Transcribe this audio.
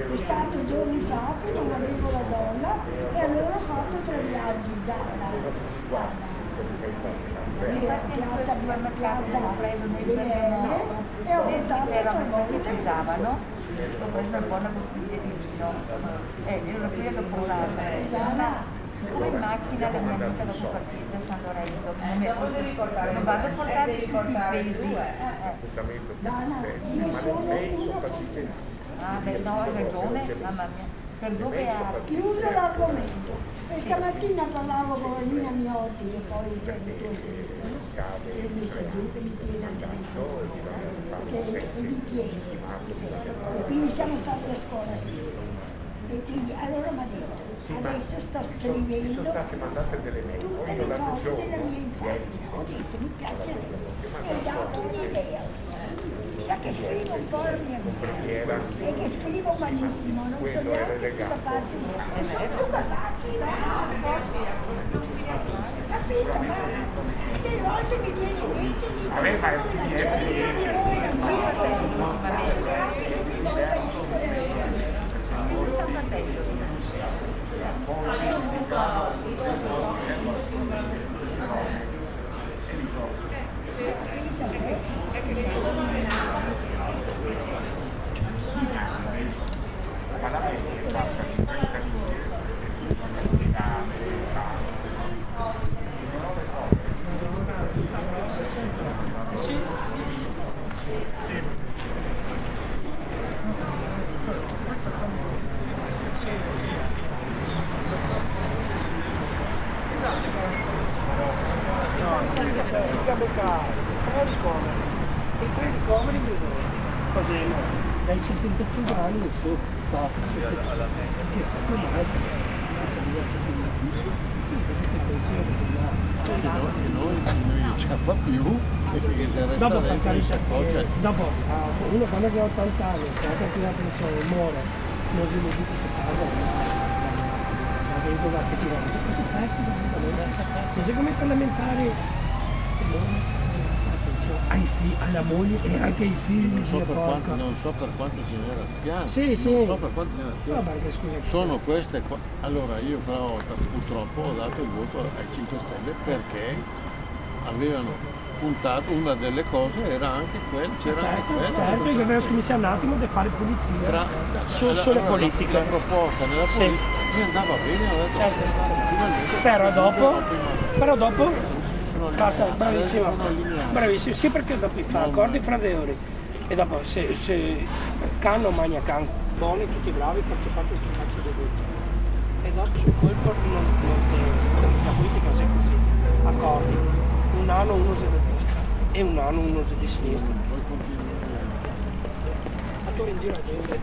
È stato giorni fa che non avevo la donna e allora ho fatto tre viaggi da piazza, piazza, piazza delle Emre e ho portato tre volte. pesavano, ho preso una buona bottiglia di vino. Eh, ero qui Caporata. Siccome in macchina la mia amica dopo partita a San Lorenzo, non, mi, non vado a portare tutti i pesi. Eh. Dana, io sono uno Ah, beh, no, hai ragione, mamma mia. Per dove archi? Chiuso l'argomento. E stamattina parlavo con la Nina Miotti, che poi c'è il telefono, e mi che mi tiene al e mi tiene. E quindi siamo stati a scuola assieme. E quindi allora mi ha detto, adesso sto scrivendo sono state mandate delle mail, tutte le cose della mia infanzia. Ho detto, mi piacerebbe. E ho dato un'idea. Sa che scrivo un po' vita e che scrivo malissimo, non so neanche di scrivere. Sono no? Capito? Ma delle volte mi viene in mente di voi la gente di voi la mia anche se di voi la Fica beccare, tre ricoveri. E quei ricoveri bisogna facendo dai 75 anni in su. No, che come mai? noi non diciamo più perché se resta Dopo per dentro carità, si appoggia eh, dopo ah, uno quando ha 80 anni, anche la pensione, muore, non si lo dice a casa, ma dentro da che tira, questi pezzi da secondo me i parlamentari ai figli, alla moglie e anche ai figli non so, per quanto, non so per quanto ce n'era piano. Sì, sì. non so per quanto ce n'era No, piano. Scusa, sono queste qua. Allora io però purtroppo ho dato il voto ai 5 Stelle perché avevano puntato una delle cose era anche quella c'era anche certo, quella certo, che doveva cominciare un attimo a fare pulizia. tra, Su- allora, sulle la- politiche. la proposta nella Sì. politica mi andava bene detto Certo. finalmente Però dopo, però dopo, basta, bravissimo, bravissimo, sì perché dopo fa accordi fra di ore e dopo se, se canno magna can, buoni, tutti bravi, partecipate tutti i cazzo di voto. E dopo su quel non, non, non, la politica sia così, accordi, un anno uno si di destra e un anno uno di sinistra. Attore in giro a gente.